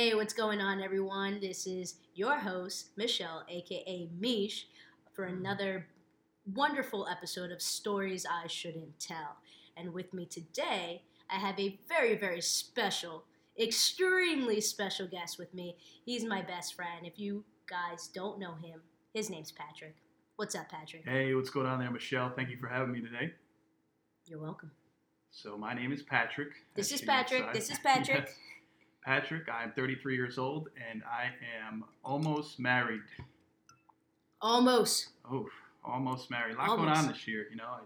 Hey, what's going on, everyone? This is your host, Michelle, aka Mish, for mm. another wonderful episode of Stories I Shouldn't Tell. And with me today, I have a very, very special, extremely special guest with me. He's my best friend. If you guys don't know him, his name's Patrick. What's up, Patrick? Hey, what's going on there, Michelle? Thank you for having me today. You're welcome. So my name is Patrick. This is Patrick. This is Patrick. Yes. Patrick, I'm 33 years old and I am almost married. Almost. Oh, almost married. A lot Almost. going on this year. You know, I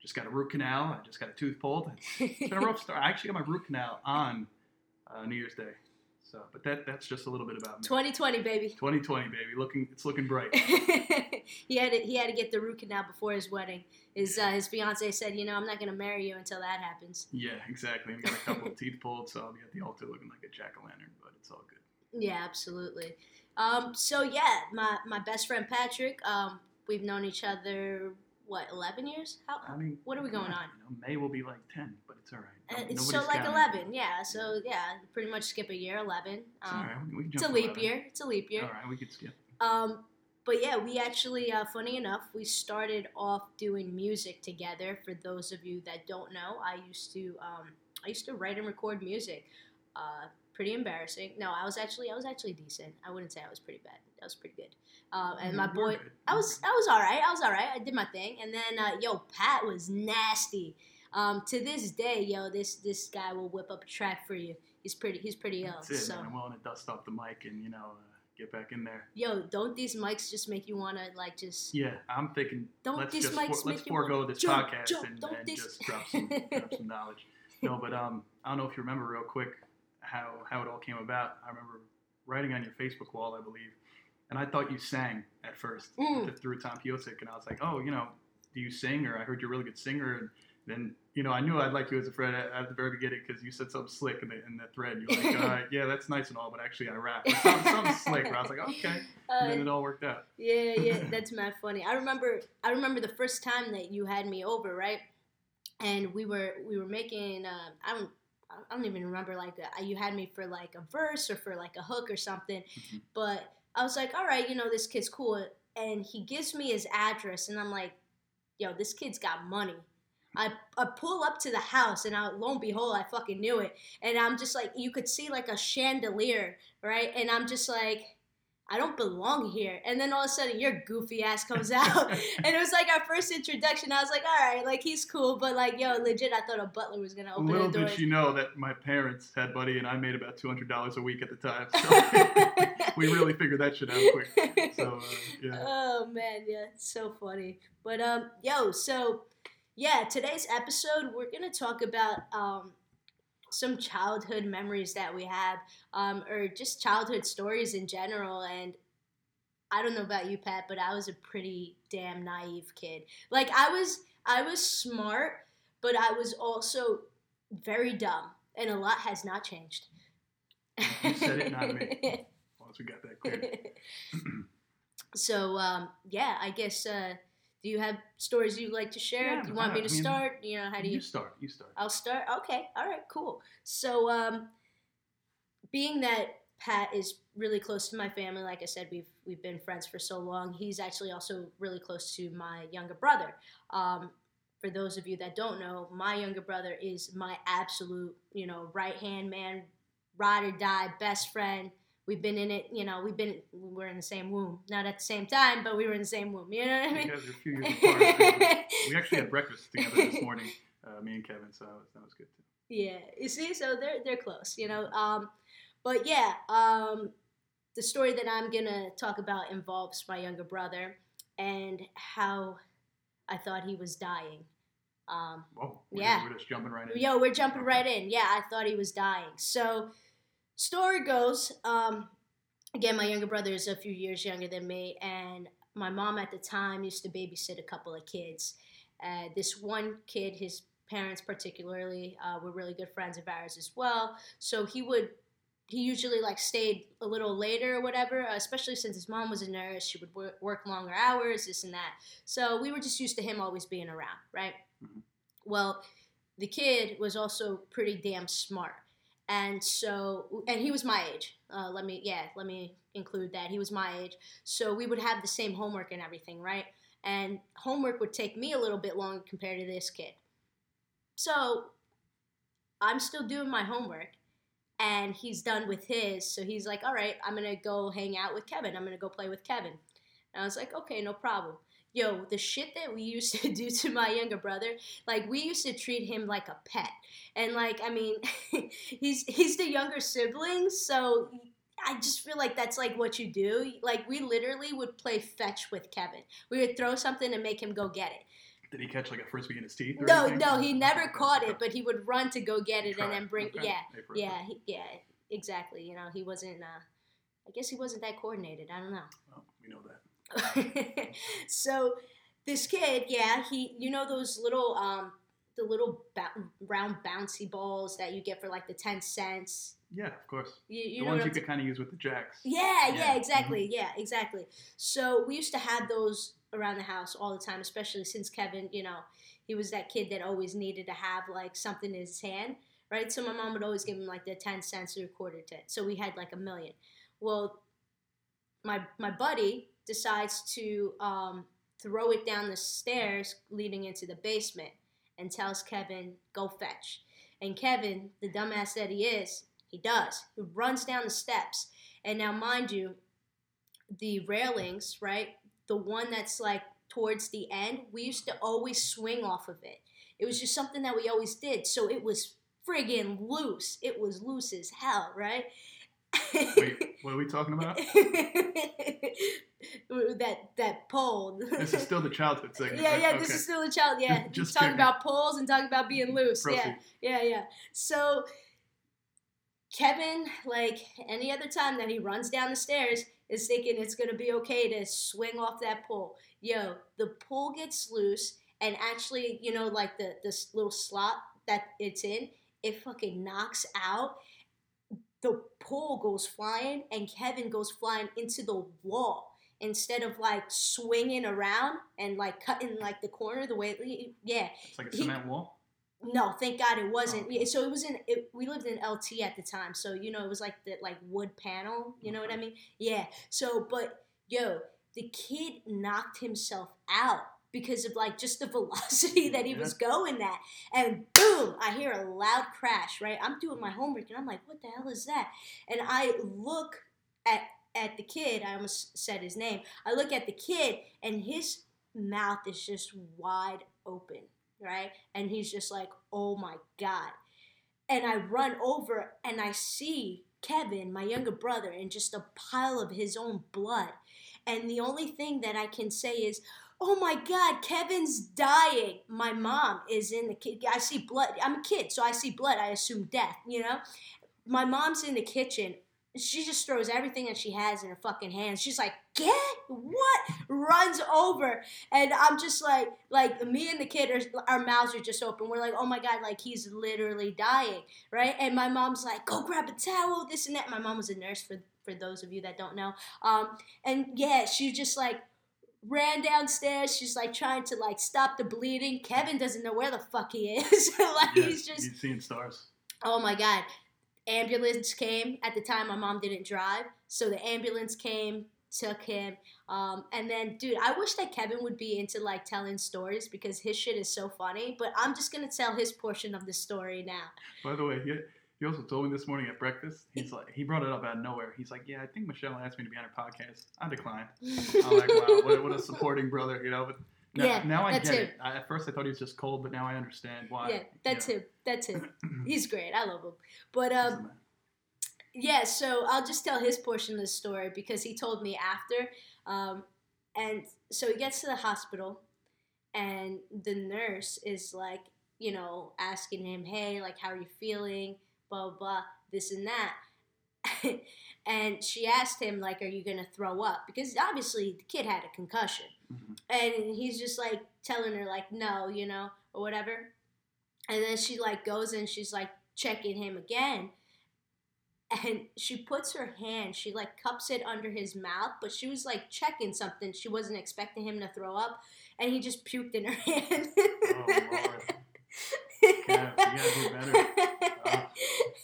just got a root canal. I just got a tooth pulled. It's been a rough start. I actually got my root canal on uh, New Year's Day. So, but that that's just a little bit about me. 2020, baby. 2020, baby. Looking, it's looking bright. he had to, he had to get the root canal before his wedding. His uh, his fiance said, you know, I'm not gonna marry you until that happens. yeah, exactly. I got a couple of teeth pulled, so I'll be at the altar looking like a jack o' lantern. But it's all good. Yeah, absolutely. Um, so yeah, my my best friend Patrick. Um, we've known each other what 11 years? How? I mean, What are we going yeah, on? You know, May will be like 10, but it's all right. No- it's so like counting. 11, yeah. So yeah, pretty much skip a year, 11. It's Um, right. We, we can it's a leap 11. year. It's a leap year. All right, we could skip. Um, but yeah, we actually, uh, funny enough, we started off doing music together. For those of you that don't know, I used to, um, I used to write and record music. Uh, pretty embarrassing. No, I was actually, I was actually decent. I wouldn't say I was pretty bad. I was pretty good. Um, and my boy. I was, I was all right. I was all right. I did my thing. And then, uh, yo, Pat was nasty. Um, to this day, yo, this this guy will whip up a track for you. He's pretty, he's pretty ill. That's it, so. man. I'm willing to dust off the mic and you know uh, get back in there. Yo, don't these mics just make you wanna like just Yeah, I'm thinking. Don't let's these just mics for, let's make you forego this jump, podcast jump, and, and this- just drop some drop some knowledge. No, but um, I don't know if you remember real quick how how it all came about. I remember writing on your Facebook wall, I believe, and I thought you sang at first Mm. th- through Tom Piotzik, and I was like, oh, you know, do you sing? Or I heard you're a really good singer, and then you know I knew I'd like you as a friend at, at the very beginning because you said something slick in the in the thread. You're like, uh, yeah, that's nice and all, but actually I rap. Something, something slick. Where I was like, okay, and then uh, it all worked out. yeah, yeah, that's mad funny. I remember I remember the first time that you had me over, right? And we were we were making uh, I don't I don't even remember like uh, you had me for like a verse or for like a hook or something, Mhm. but I was like, all right, you know, this kid's cool, and he gives me his address, and I'm like, yo, this kid's got money. I, I pull up to the house and I, lo and behold, I fucking knew it. And I'm just like, you could see like a chandelier, right? And I'm just like, I don't belong here. And then all of a sudden, your goofy ass comes out. and it was like our first introduction. I was like, all right, like he's cool, but like, yo, legit, I thought a butler was gonna open Little the door. did you know that my parents had Buddy and I made about two hundred dollars a week at the time. So we really figured that shit out quick. So uh, yeah, Oh man, yeah, it's so funny. But um, yo, so yeah, today's episode we're gonna talk about um some childhood memories that we have, um, or just childhood stories in general. And I don't know about you, Pat, but I was a pretty damn naive kid. Like I was, I was smart, but I was also very dumb, and a lot has not changed. You said it, not me. once we got that clear. so um, yeah, I guess. Uh, do you have stories you'd like to share? Yeah, do you want me I to mean, start? You know, how do You you? start. You start. I'll start. Okay, all right, cool. So, um, being that Pat is really close to my family, like I said, we've we've been friends for so long. He's actually also really close to my younger brother. Um, for those of you that don't know, my younger brother is my absolute, you know, right hand man, ride or die, best friend. We've been in it, you know, we've been we're in the same womb, not at the same time, but we were in the same womb. You know what I mean? a few years apart. we actually had breakfast together this morning, uh, me and Kevin. So that was, good too. Yeah, you see, so they're they're close, you know. Um, but yeah, um, the story that I'm gonna talk about involves my younger brother and how I thought he was dying. Um, Whoa. We're, Yeah. We're just jumping right in. yo, we're jumping right in. Yeah, I thought he was dying. So, story goes, um, again, my younger brother is a few years younger than me, and my mom at the time used to babysit a couple of kids. Uh, this one kid, his parents particularly, uh, were really good friends of ours as well. So he would, he usually like stayed a little later or whatever. Uh, especially since his mom was a nurse, she would work, work longer hours, this and that. So we were just used to him always being around, right? Mhm. Well, the kid was also pretty damn smart. And so and he was my age. Uh, let me yeah, let me include that he was my age. So we would have the same homework and everything, right? And homework would take me a little bit longer compared to this kid. So I'm still doing my homework and he's done with his. So he's like, all right, I'm to go hang out with Kevin. I'm to go play with Kevin. And I was like, okay, no problem. Yo, the shit that we used to do to my younger brother, like we used to treat him like a pet. And like, I mean, he's he's the younger sibling, so I just feel like that's like what you do. Like we literally would play fetch with Kevin. We would throw something and make him go get it. Did he catch like a frisbee in his teeth? No, anything? no, he never caught it, but he would run to go get it Try and then bring. Okay. Yeah, yeah, he, yeah, exactly. You know, he wasn't. Uh, I guess he wasn't that coordinated. I don't know. Well, we know that. so this kid, yeah, he, you know those little, um, the little ba- round bouncy balls that you get for like the ten cents. Yeah, of course. You, you the ones you could kind of use with the jacks. Yeah, Yeah, yeah, exactly. Yeah, exactly. So we used to have those around the house all the time, especially since Kevin, you know, he was that kid that always needed to have like something in his hand, right? So my mom would always give him like the 10 cents or a quarter to So we had like a million. Well, my my buddy decides to um, throw it down the stairs leading into the basement and tells Kevin, go fetch. And Kevin, the dumbass that he is, he does. He runs down the steps. And now, mind you, the railings, right? The one that's like towards the end, we used to always swing off of it. It was just something that we always did. So it was friggin' loose. It was loose as hell, right? Wait, what are we talking about? that that pole. This is still the childhood segment. yeah, right? yeah. Okay. This is still a child. Yeah, Just talking checking. about poles and talking about being mm-hmm. loose. Yeah, yeah, yeah. So Kevin, like any other time that he runs down the stairs, is thinking it's gonna be okay to swing off that pole. Yo, the pole gets loose, and actually, you know, like the this little slot that it's in, it fucking knocks out. The pole goes flying, and Kevin goes flying into the wall instead of like swinging around and like cutting like the corner the way. It, yeah, It's like a he- cement wall. no, thank God it wasn't. Oh. So it was in. It, we lived in LT at the time, so you know it was like the like wood panel. You know what I mean? Yeah. So, but yo, the kid knocked himself out because of like just the velocity that he was going at, and boom! I hear a loud crash. Right? I'm doing my homework, and I'm like, "What the hell is that?" And I look at at the kid. I almost said his name. I look at the kid, and his mouth is just wide open right? And he's just like, oh my God. And I run over and I see Kevin, my younger brother, in just a pile of his own blood. And the only thing that I can say is, oh my God, Kevin's dying. My mom is in the kitchen. I see blood. I'm a kid, so I see blood. I assume death, you know? My mom's in the kitchen. She just throws everything that she has in her fucking hands. She's like, get what? Runs over and I'm just like, like me and the kid, are, our mouths are just open. We're like, oh my god, like he's literally dying, right? And my mom's like, go grab a towel, this and that. My mom was a nurse for for those of you that don't know. Um, and yeah, she just like ran downstairs. She's like trying to like stop the bleeding. Kevin doesn't know where the fuck he is. like Yeah, he's just he's seeing stars. Oh my god. Ambulance came. At the time my mom didn't drive. So the ambulance came, took him. Um, and then dude, I wish that Kevin would be into like telling stories because his shit is so funny. But I'm just gonna tell his portion of the story now. By the way, he, also told me this morning at breakfast. He's like, he brought it up out of nowhere. He's like, yeah, I think Michelle asked me to be on her podcast. I declined. I'm like, wow, what, what a supporting brother, you know. But now, Yeah, now I get him. it. I, at first, I thought he was just cold, but now I understand why. yeah, that's you him. That's him. He's great. I love him. But um yeah, so I'll just tell his portion of the story because he told me after. Um, and so he gets to the hospital, and the nurse is like, you know, asking him, hey, like, how are you feeling? Blah, blah, this and that. and she asked him, like, are you going to throw up? Because obviously the kid had a concussion. Mhm. And he's just like telling her, like, no, you know, or whatever. And then she like goes and she's like checking him again. And she puts her hand, she like cups it under his mouth, but she was like checking something. She wasn't expecting him to throw up. And he just puked in her hand. Oh, Lord. You gotta do better.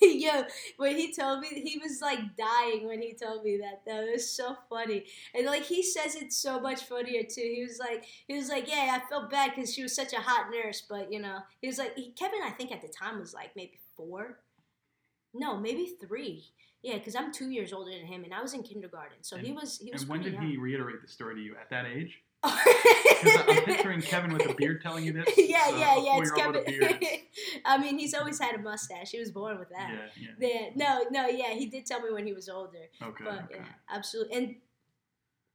Yo, when he told me he was like dying when he told me that though. It was so funny. And like he says it so much funnier too. He was like he was like, Yeah, I felt bad because she was such a hot nurse, but you know, he was like he, Kevin I think at the time was like maybe four. No, maybe three. Yeah, because I'm two years older than him, and I was in kindergarten, so he was he was. And when did young. he reiterate the story to you? At that age? I'm picturing Kevin with a beard telling you this. yeah, yeah, yeah. It's Kevin. with a beard. I mean, he's always had a mustache. He was born with that. Yeah, yeah. Yeah, no, no, yeah. He did tell me when he was older, Okay. but okay. yeah, absolutely. And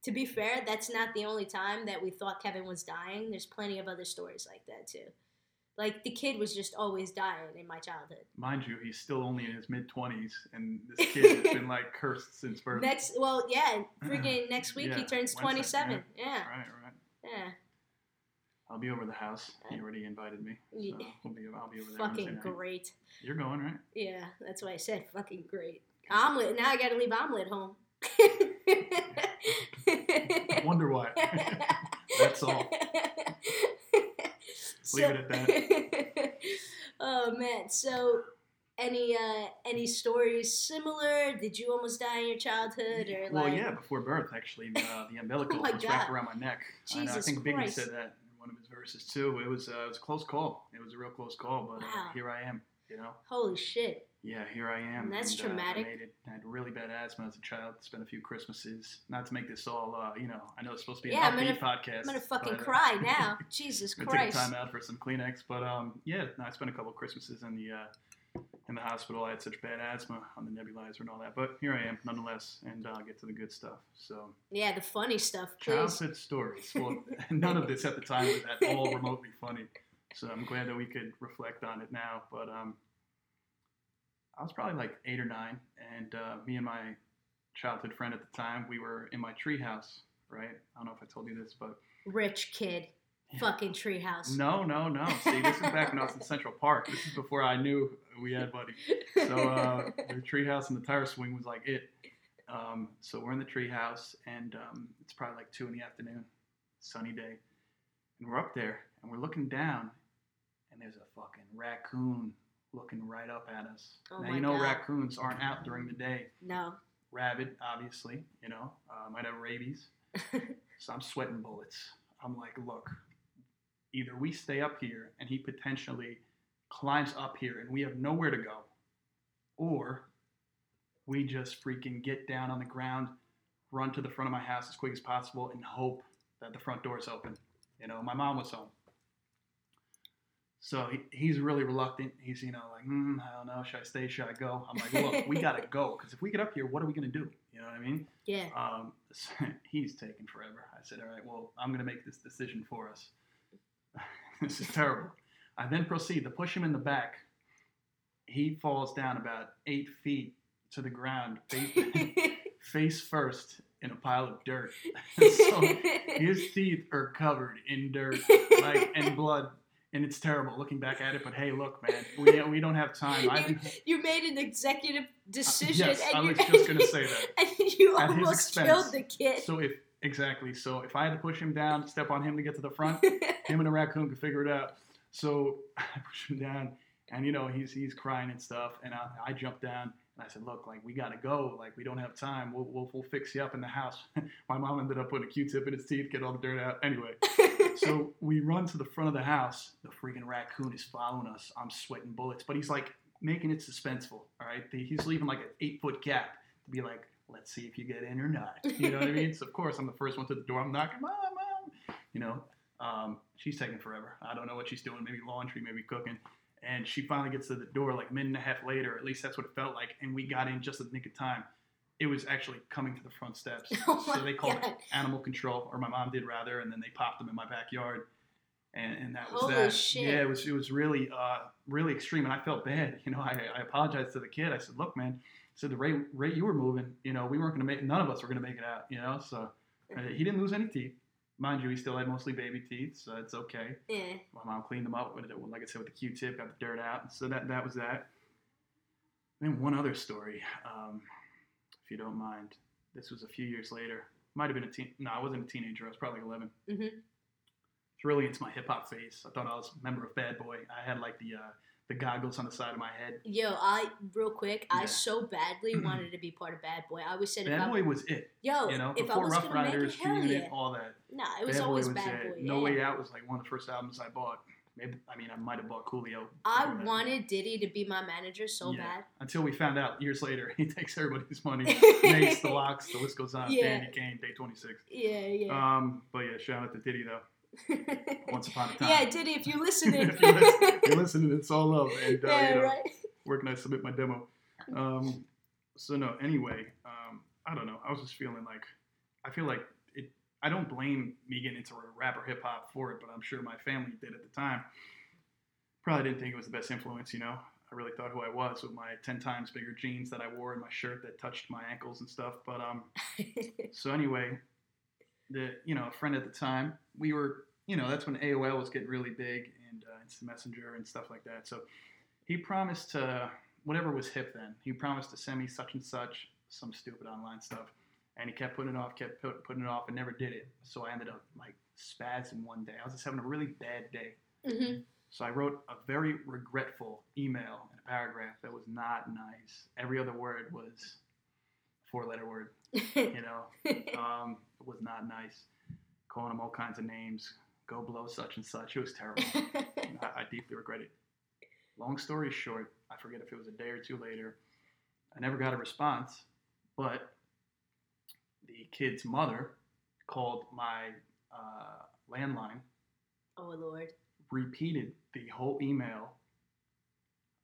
to be fair, that's not the only time that we thought Kevin was dying. There's plenty of other stories like that too. Like the kid was just always dying in my childhood. Mind you, he's still only in his mid twenties, and this kid has been like cursed since birth. Next, well, yeah, freaking next week Yeah, he turns 27. Yeah, Right, right. yeah. I'll be over the house. He already invited me. So Yeah. we'll be, I'll be over there. Fucking great. You're going, right? Yeah, that's why I said fucking great. Omelet. Now I gotta leave omelet home. I wonder why. That's all. Leave it at that. oh man. So any uh any stories similar? Did you almost die in your childhood or well, like yeah, before birth, actually, uh, the umbilical Oh was wrapped around my neck. I know, I, think Biggie said that in one of his verses too. It was uh, it was a close call. It was a real close call, but Wow. uh, here I am. You know, holy shit. yeah, here I am. And that's uh, traumatic. I, made it. I had really bad asthma as a child. Spent a few Christmases. Not to make this all, uh, you know, I know it's supposed to be an Yeah, upbeat podcast. I'm gonna fucking but, uh, cry now. Jesus gonna take Christ. time out for some Kleenex, but um, yeah, no, I spent a couple Christmases in the uh, in the hospital. I had such bad asthma on the nebulizer and all that, but here I am nonetheless, and uh, I'll get to the good stuff. So Yeah, the funny stuff, please. childhood stories. Well, none of this at the time was at all remotely funny, so I'm glad that we could reflect on it now. But um, I was probably like eight or nine, and uh, me and my childhood friend at the time, we were in my treehouse. Right? I don't know if I told you this, but Rich kid. Yeah. Fucking treehouse. No, no, no. See, this is back when I was in Central Park. This is before I knew we had buddy. So uh, the treehouse and the tire swing was like it. Um, so we're in the treehouse, and um, it's probably like two in the afternoon, sunny day, and we're up there, and we're looking down, and there's a fucking raccoon looking right up at us. Oh now you know God. raccoons aren't out during the day. no. Rabid, obviously, you know, uh, might have rabies. So I'm sweating bullets. I'm like, look, either we stay up here and he potentially climbs up here and we have nowhere to go, or we just freaking get down on the ground, run to the front of my house as quick as possible, and hope that the front door is open. You know, my mom was home. So he, he's really reluctant. He's, you know, like, mm, I don't know, should I stay? Should I go? I'm like, look, we gotta go because if we get up here, what are we gonna do? You know what I mean? Yeah. Um, he's taking forever. I said, all right, well, I'm going to make this decision for us. this is terrible. I then proceed to push him in the back. He falls down about eight feet to the ground, face, face first in a pile of dirt. so his teeth are covered in dirt like and blood. And it's terrible looking back at it, but hey, look, man, we, we don't have time. I've you made an executive uh, decision, yes, and I you, was just gonna say that. and you At almost killed the kid. So if exactly, so if I had to push him down, step on him to get to the front, him and a raccoon could figure it out. So I push him down, and you know he's he's crying and stuff, and I, I jump down and I said, look, like we gotta go, like we don't have time. We'll we'll, we'll fix you up in the house. My mom ended up putting a Q-tip in his teeth, get all the dirt out. Anyway, so we run to the front of the house. The freaking raccoon is following us. I'm sweating bullets, but he's like making it suspenseful. All right, he's leaving like an eight foot gap to be like, let's see if you get in or not. You know what I mean? So of course I'm the first one to the door. I'm knocking, mom, mom. You know, um, she's taking forever. I don't know what she's doing. Maybe laundry, maybe cooking. And she finally gets to the door like a minute and a half later. At least that's what it felt like. And we got in just at the nick of time. It was actually coming to the front steps. Oh so they called God. it animal control, or my mom did rather, and then they popped them in my backyard. And, and that was Holy that. shit. Yeah, it was it was really uh, really extreme, and I felt bad. You know, I, I apologized to the kid. I said, "Look, man," I said the rate rate you were moving, you know, we weren't going to make none of us were going to make it out. You know, so uh, he didn't lose any teeth, mind you. He still had mostly baby teeth, so it's okay. yeah. My mom cleaned them up with it, like I said, with the Q-tip, got the dirt out. So that that was that. Then one other story, um, if you don't mind. This was a few years later. Might have been a teen. No, I wasn't a teenager. I was probably 11. Mhm. It's really into my hip hop phase. I thought I was a member of Bad Boy. I had like the uh, the goggles on the side of my head. Yo, I real quick, I so badly wanted to be part of Bad Boy. I always said Bad I Boy was it. yo, You know, if I was Ruff gonna make Ryders, it, hell yeah. all that. Nah, it was Bad always was Bad it. Boy. No yeah. Way Out was like one of the first albums I bought. Maybe I mean I might have bought Coolio. I wanted Diddy to be my manager so Yeah. Until we found out years later he takes everybody's money. makes the locks, the list goes on. Yeah. Danity Kane, Day 26. yeah, yeah. Um, but yeah, shout out to Diddy though. Once upon a time. yeah, Diddy, if you're listening. if you're, listen, you're listening, it's all love. And uh, yeah, you know, right. where can I submit my demo? Um, so no, anyway, um, I don't know. I was just feeling like I feel like. I don't blame me getting into rap or hip hop for it, but I'm sure my family did at the time. Probably didn't think it was the best influence, you know. I really thought who I was with my ten times bigger jeans that I wore and my shirt that touched my ankles and stuff. But um, so anyway, the you know a friend at the time, we were you know that's when AOL was getting really big and uh, Instant Messenger and stuff like that. So he promised to whatever was hip then. He promised to send me such and such some stupid online stuff, and he kept putting it off, kept put, putting it off, and never did it. So I ended up like spazzing one day. I was just having a really bad day. hmm So I wrote a very regretful email in a paragraph that was not nice. Every other word was a four-letter word. You know, um, it was not nice. Calling him all kinds of names. Go blow such and such. It was terrible. I, I deeply regret it. Long story short, I forget if it was a day or two later. I never got a response, but the kid's mother called my uh, landline, oh Lord. repeated the whole email.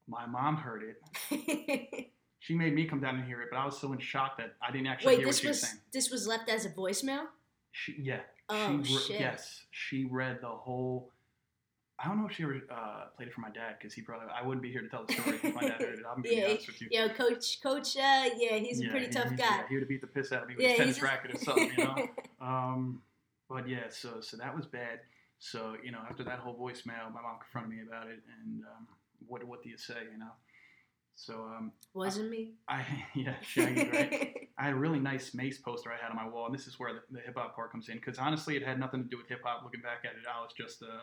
My mom heard it. She made me come down and hear it, but I was so in shock that I didn't actually Wait, hear what this she was was saying. this was left as a voicemail. She, yeah, Oh she re- shit. yes, she read the whole. I don't know if she ever uh, played it for my dad because he probably I wouldn't be here to tell the story if my dad heard it. I'm gonna Yeah, be honest with you. Yo, coach, coach. Uh, yeah, he's a pretty he- tough guy. yeah, he would have beat the piss out of me with Yeah, his tennis he's racket or something, you know. Um, but yeah, so so that was bad. So you know, after that whole voicemail, my mom confronted me about it, and um, what what do you say, you know? So um, Wasn't me. I yeah, Shaggy, right? I had a really nice Mase poster I had on my wall, and this is where the, the hip hop part comes in. Because honestly, it had nothing to do with hip hop. Looking back at it, I was just a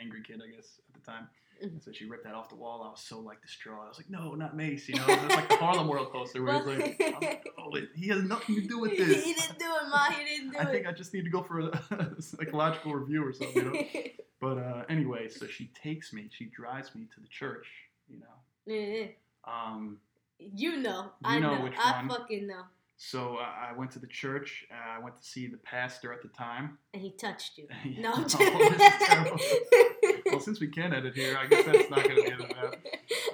angry kid, I guess, at the time. Mhm. And so she ripped that off the wall. I was so like distraught. I was like, no, not Mase. You know, it was like the Harlem World poster where it's like, like, oh, he has nothing to do with this. he didn't do it, ma. He didn't do I think it. I just need to go for a psychological review or something. You know? But uh, anyway, so she takes me. She drives me to the church. You know. Um, you know. You I know know. I one. fucking know. So uh, I went to the church. Uh, I went to see the pastor at the time. And he touched you. Yeah. No, Oh, joking. this is terrible. Well, since we can edit here, I guess that's not going to be edited out.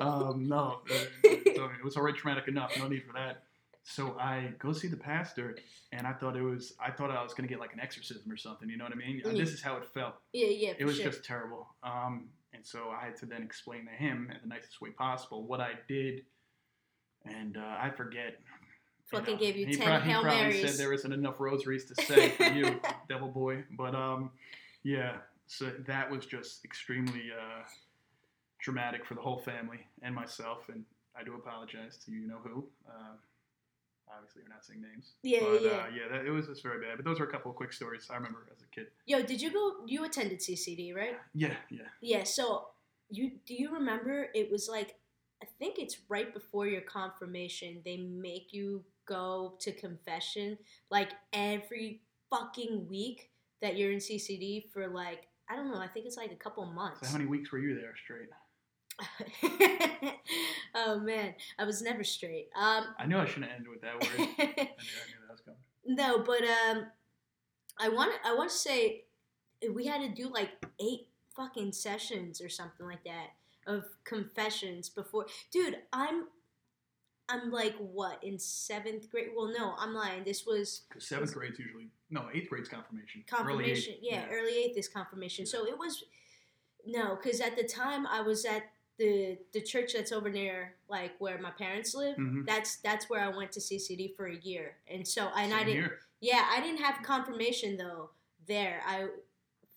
Um, no, uh, it was already traumatic enough. No need for that. So I go see the pastor, and I thought it was. I thought I was going to get like an exorcism or something. You know what I mean? Mm. This is how it felt. Yeah, yeah, It was sure. just terrible. Um, and so I had to then explain to him in the nicest way possible what I did, and uh, I forget. Fucking gave you he 10 prob- he Hail probably Marys. said there isn't enough rosaries to say for you, devil boy. But um, yeah. So that was just extremely uh, traumatic for the whole family and myself, and I do apologize to you you know who. Uh, obviously, we're not saying names. Yeah, but, yeah. Uh, yeah, that, it was just very bad. But those were a couple of quick stories I remember as a kid. Yo, did you go? You attended CCD, right? Yeah, yeah. Yeah. So you do you remember? It was like I think it's right before your confirmation. They make you go to confession like every fucking week that you're in CCD for like I don't know. I think it's like a couple months. So how many weeks were you there straight? oh man, I was never straight. Um, I knew I shouldn't end with that word. I knew, I knew that was coming. no, but um, I want I want to say we had to do like eight fucking sessions or something like that of confessions before. Dude, I'm I'm like what in seventh grade? Well, no, I'm lying. This was seventh grade's usually no eighth grade's confirmation. Confirmation. eighth, yeah, early eighth is confirmation. So it was no, because at the time I was at the the church that's over near like where my parents live. Mhm. That's that's where I went to CCD for a year, and so and I didn't. here. Yeah, I didn't have confirmation though there. I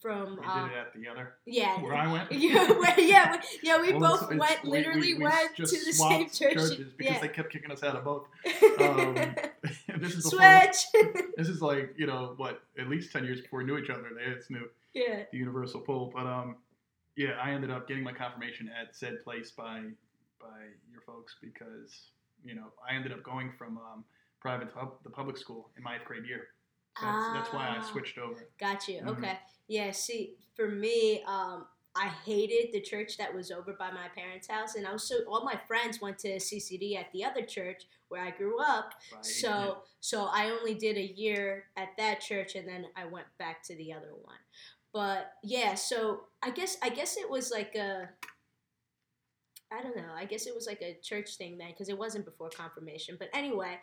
from We uh, did it at the other yeah. where I went. yeah, we- yeah, we- yeah. We Well, both went. we- Literally we, we went to the same church. churches because yeah. they kept kicking us out of both. Um, this is before, Switch. This is like you know what? At least ten years before we knew each other. They it's new yeah. the universal pull. But um, yeah, I ended up getting my confirmation at said place by by your folks because you know I ended up going from um, private to the public school in my eighth grade year. That's, that's why I Ah. switched over. Got you. Mhm. Okay. Yeah. See, for me, um, I hated the church that was over by my parents' house, and I was so all my friends went to CCD at the other church where I grew up. By, So, so I only did a year at that church, and then I went back to the other one. But yeah, so I guess I guess it was like a. I don't know. I guess it was like a church thing then, because it wasn't before confirmation. But anyway,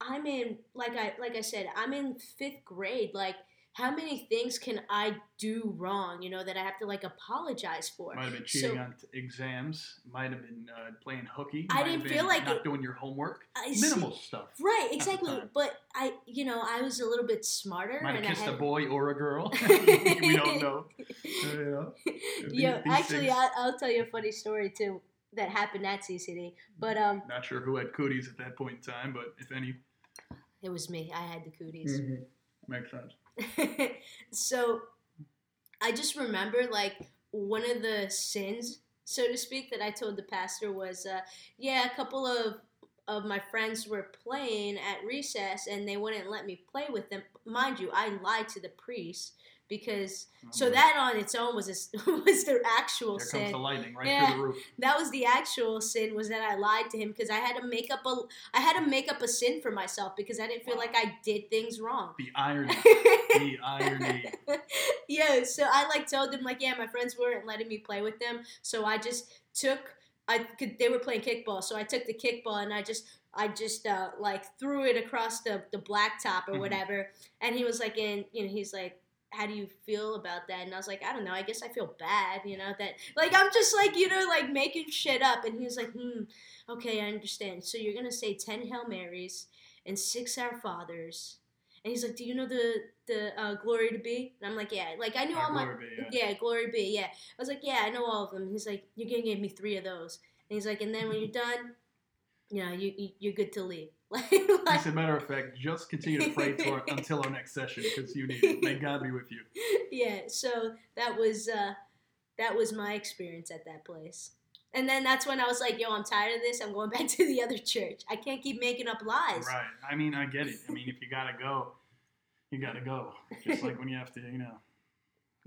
I'm in like I like I said, I'm in fifth grade. Like, how many things can I do wrong? You know that I have to like apologize for. might have been so- cheating on t- exams. Might have been uh, playing hooky. I didn't feel like not it- doing your homework. I see- Minimal stuff. Right, exactly. But I, you know, I was a little bit smarter. Might and have I kissed had, a boy or a girl. we don't know. Uh, yeah, actually, things- I, I'll tell you a funny story too that happened at CCD. But um, Not sure who had cooties at that point in time, but if any, it was me. I had the cooties. Mm-hmm. makes sense. so I just remember like one of the sins, so to speak, that I told the pastor was, uh, yeah, a couple of of my friends were playing at recess and they wouldn't let me play with them. Mind you, I lied to the priest because so Oh, that on its own was a was the actual Here sin. comes the lightning right Yeah. through the roof. that was the actual sin was that I lied to him because I had to make up a I had to make up a sin for myself because I didn't feel Wow. like I did things wrong. The irony. the irony. yeah, so I like told them like, yeah, my friends weren't letting me play with them, so I just took I could they were playing kickball, so I took the kickball and I just I just uh, like threw it across the the blacktop or Mhm. whatever, and he was like, and you know, he's like. How do you feel about that? And I was like, I don't know. I guess I feel bad, you know, that like I'm just like, you know, like making shit up. And he was like, hmm, okay, I understand. So you're gonna say ten Hail Marys and six Our Fathers. And he's like, do you know the the uh, glory to be? And I'm like, yeah. Like I knew Our all my be, yeah. yeah, glory be. Yeah, I was like, yeah, I know all of them. He's like, you're gonna give me three of those. And he's like, and then when you're done, you know, you, you you're good to leave. like, As a matter of fact, just continue to pray till our, until our next session because you need it. May God be with you. yeah. So that was uh, that was my experience at that place. And then that's when I was like, yo, I'm tired of this. I'm going back to the other church. I can't keep making up lies. Right. I mean, I get it. I mean, if you gotta go, you gotta go. Just like when you have to, you know,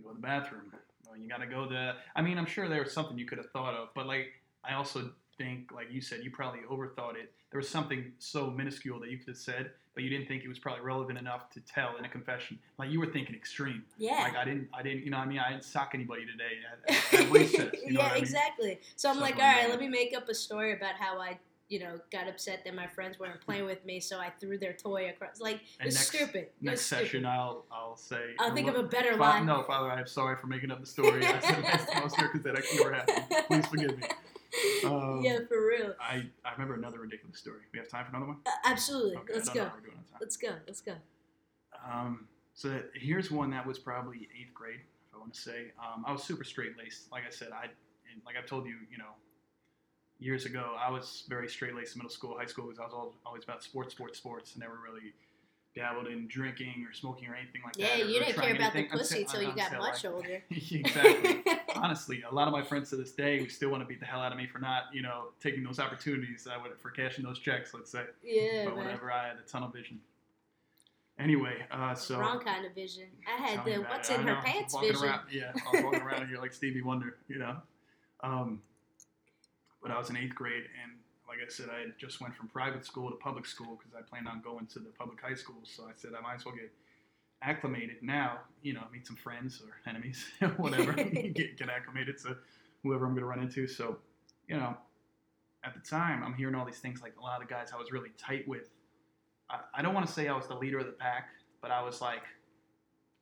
go to the bathroom. You gotta go to. I mean, I'm sure there was something you could have thought of, but like, I also think, like you said, you probably overthought it. There was something so minuscule that you could have said, but you didn't think it was probably relevant enough to tell in a confession. Like you were thinking extreme. Yeah. Like I didn't, I didn't, you know, what I mean, I didn't sock anybody today at, at, at recess. You know yeah, I mean? exactly. So I'm like, Something like right, let me make up a story about how I, you know, got upset that my friends weren't playing with me, so I threw their toy across. Like, And it's next- stupid. It Next stupid. session, I'll, I'll say. I'll think of a better line. No, Father, I am sorry for making up the story. I said that's the most circus that actually ever happened. Please forgive me. Um, yeah, for real. I, I remember another ridiculous story. We have time for another one? Uh, absolutely. Okay, Let's go. know how we're doing on time. Let's go. Let's go. Um, so here's one that was probably eighth grade, if I want to say. Um, I was super straight laced. Like I said, I and like I've told you, you know, years ago, I was very straight laced in middle school, high school, because I was al- always about sports, sports, sports, and never really dabbled in drinking or smoking or anything like Yeah, that. Yeah, you didn't care about the pussy until- you got much I- older. exactly. Honestly, a lot of my friends to this day, we still want to beat the hell out of me for not, you know, taking those opportunities. I would for cashing those checks, let's say. Yeah, but man. whatever, I had a tunnel vision. Anyway, uh, so Wrong kind of vision. I had the what's it. in her know, pants vision. Around, yeah, I was walking around here like Stevie Wonder, you know. Um, but I was in eighth grade, and like I said, I just went from private school to public school because I planned on going to the public high school. So I said I might as well get acclimated now. You know, meet some friends or enemies, whatever. get, get acclimated to whoever I'm going to run into. So, you know, at the time, I'm hearing all these things like a lot of guys I was really tight with. I, I don't want to say I was the leader of the pack, but I was like,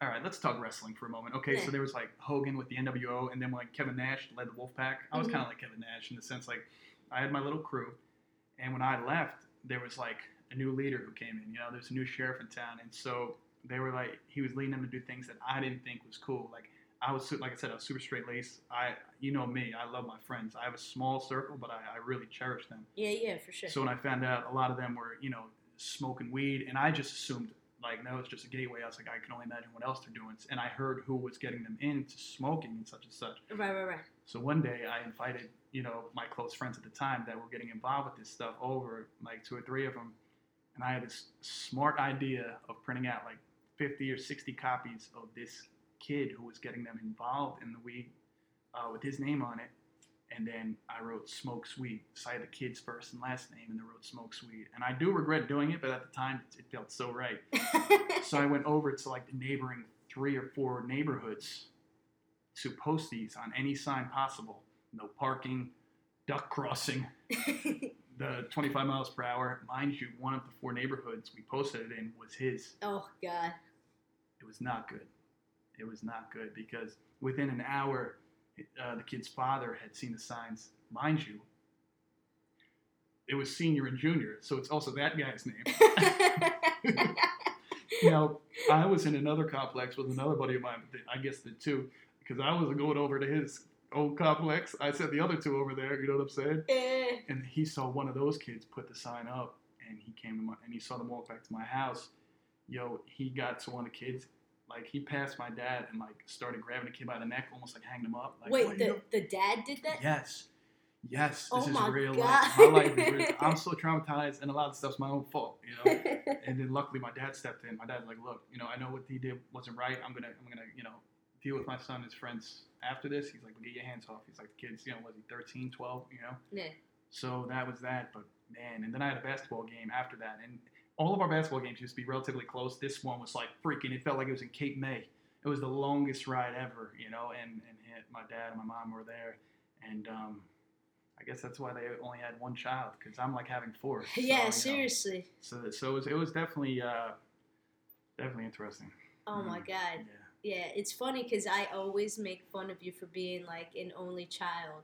all right, let's talk wrestling for a moment. Okay, Yeah. so there was like Hogan with the NWO, and then like Kevin Nash led the Wolfpack. I was Mhm. kind of like Kevin Nash in the sense like I had my little crew, and when I left, there was like a new leader who came in. You know, there's a new sheriff in town, and so they were like he was leading them to do things that I didn't think was cool. Like I was like I said, I was super straight laced. I you know me, I love my friends. I have a small circle, but I, I really cherish them. Yeah, yeah, for sure. So when I found out a lot of them were, you know, smoking weed, and I just assumed like no, it's just a gateway. I was like, I can only imagine what else they're doing. And I heard who was getting them into smoking and such and such. Right, right, right. So one day I invited, you know, my close friends at the time that were getting involved with this stuff over, like two or three of them, and I had this smart idea of printing out like 50 or 60 copies of this kid who was getting them involved in the weed uh, with his name on it. And then I wrote Smoke Sweet. So I had the kid's first and last name, and then wrote Smoke Sweet. And I do regret doing it, but at the time it felt so right. so I went over to like the neighboring three or four neighborhoods to post these on any sign possible. No parking, duck crossing, the 25 miles per hour. Mind you, one of the four neighborhoods we posted it in was his. oh God. It was not good. It was not good because within an hour, uh, the kid's father had seen the signs. Mind you, it was senior and junior, so it's also that guy's name. you know, I was in another complex with another buddy of mine. I guess the two, because I was going over to his old complex. I said the other two over there. You know what I'm saying? Eh. And he saw one of those kids put the sign up, and he came to my, and he saw them walk back to my house. Yo, he got to one of the kids, like he passed my dad and like started grabbing the kid by the neck, almost like hanging him up. Like, Wait, the, doing?" the dad did that? Yes. Yes, Oh this is my real God. life. My life is real. I'm so traumatized, and a lot of stuff's my own fault, you know. and then luckily, my dad stepped in. My dad's like, "Look, you know, I know what he did wasn't right. I'm gonna, I'm gonna, you know, deal with my son and his friends after this." He's like, "Get your hands off." He's like, "The kids, you know, was he 13, 12, you know?" yeah. So that was that. But man, and then I had a basketball game after that, and all of our basketball games used to be relatively close. This one was like freaking. It felt like it was in Cape May. It was the longest ride ever, you know. And and my dad and my mom were there, and um, I guess that's why they only had one child because I'm like having four. So, yeah, know, seriously. So so it was, it was definitely uh, definitely interesting. Oh my Mm, God. Yeah. Yeah, it's funny because I always make fun of you for being like an only child.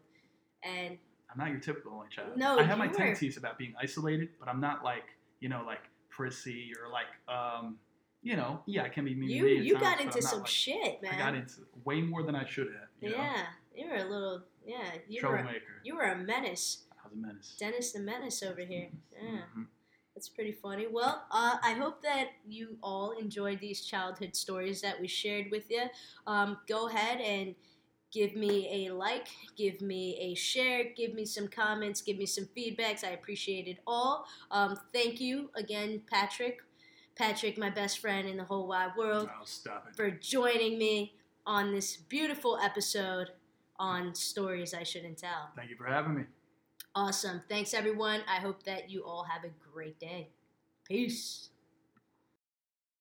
And I'm not your typical only child. No, I have my were. tendencies about being isolated, but I'm not like you know like prissy or like um you know yeah I can be mean. you you times, got into some like- shit, man. I got into way more than I should have. You know? yeah, you were a little yeah. You were troublemaker. you were a menace, I was a menace. Dennis the Menace over here. Yeah. Mhm. That's pretty funny. Well, uh, I hope that you all enjoyed these childhood stories that we shared with you. Um, go ahead and give me a like, give me a share, give me some comments, give me some feedbacks. I appreciate it all. Um, thank you again, Patrick. Patrick, my best friend in the whole wide world, Oh, for joining me on this beautiful episode on Stories I Shouldn't Tell. Thank you for having me. Awesome. Thanks, everyone. I hope that you all have a great day. Peace.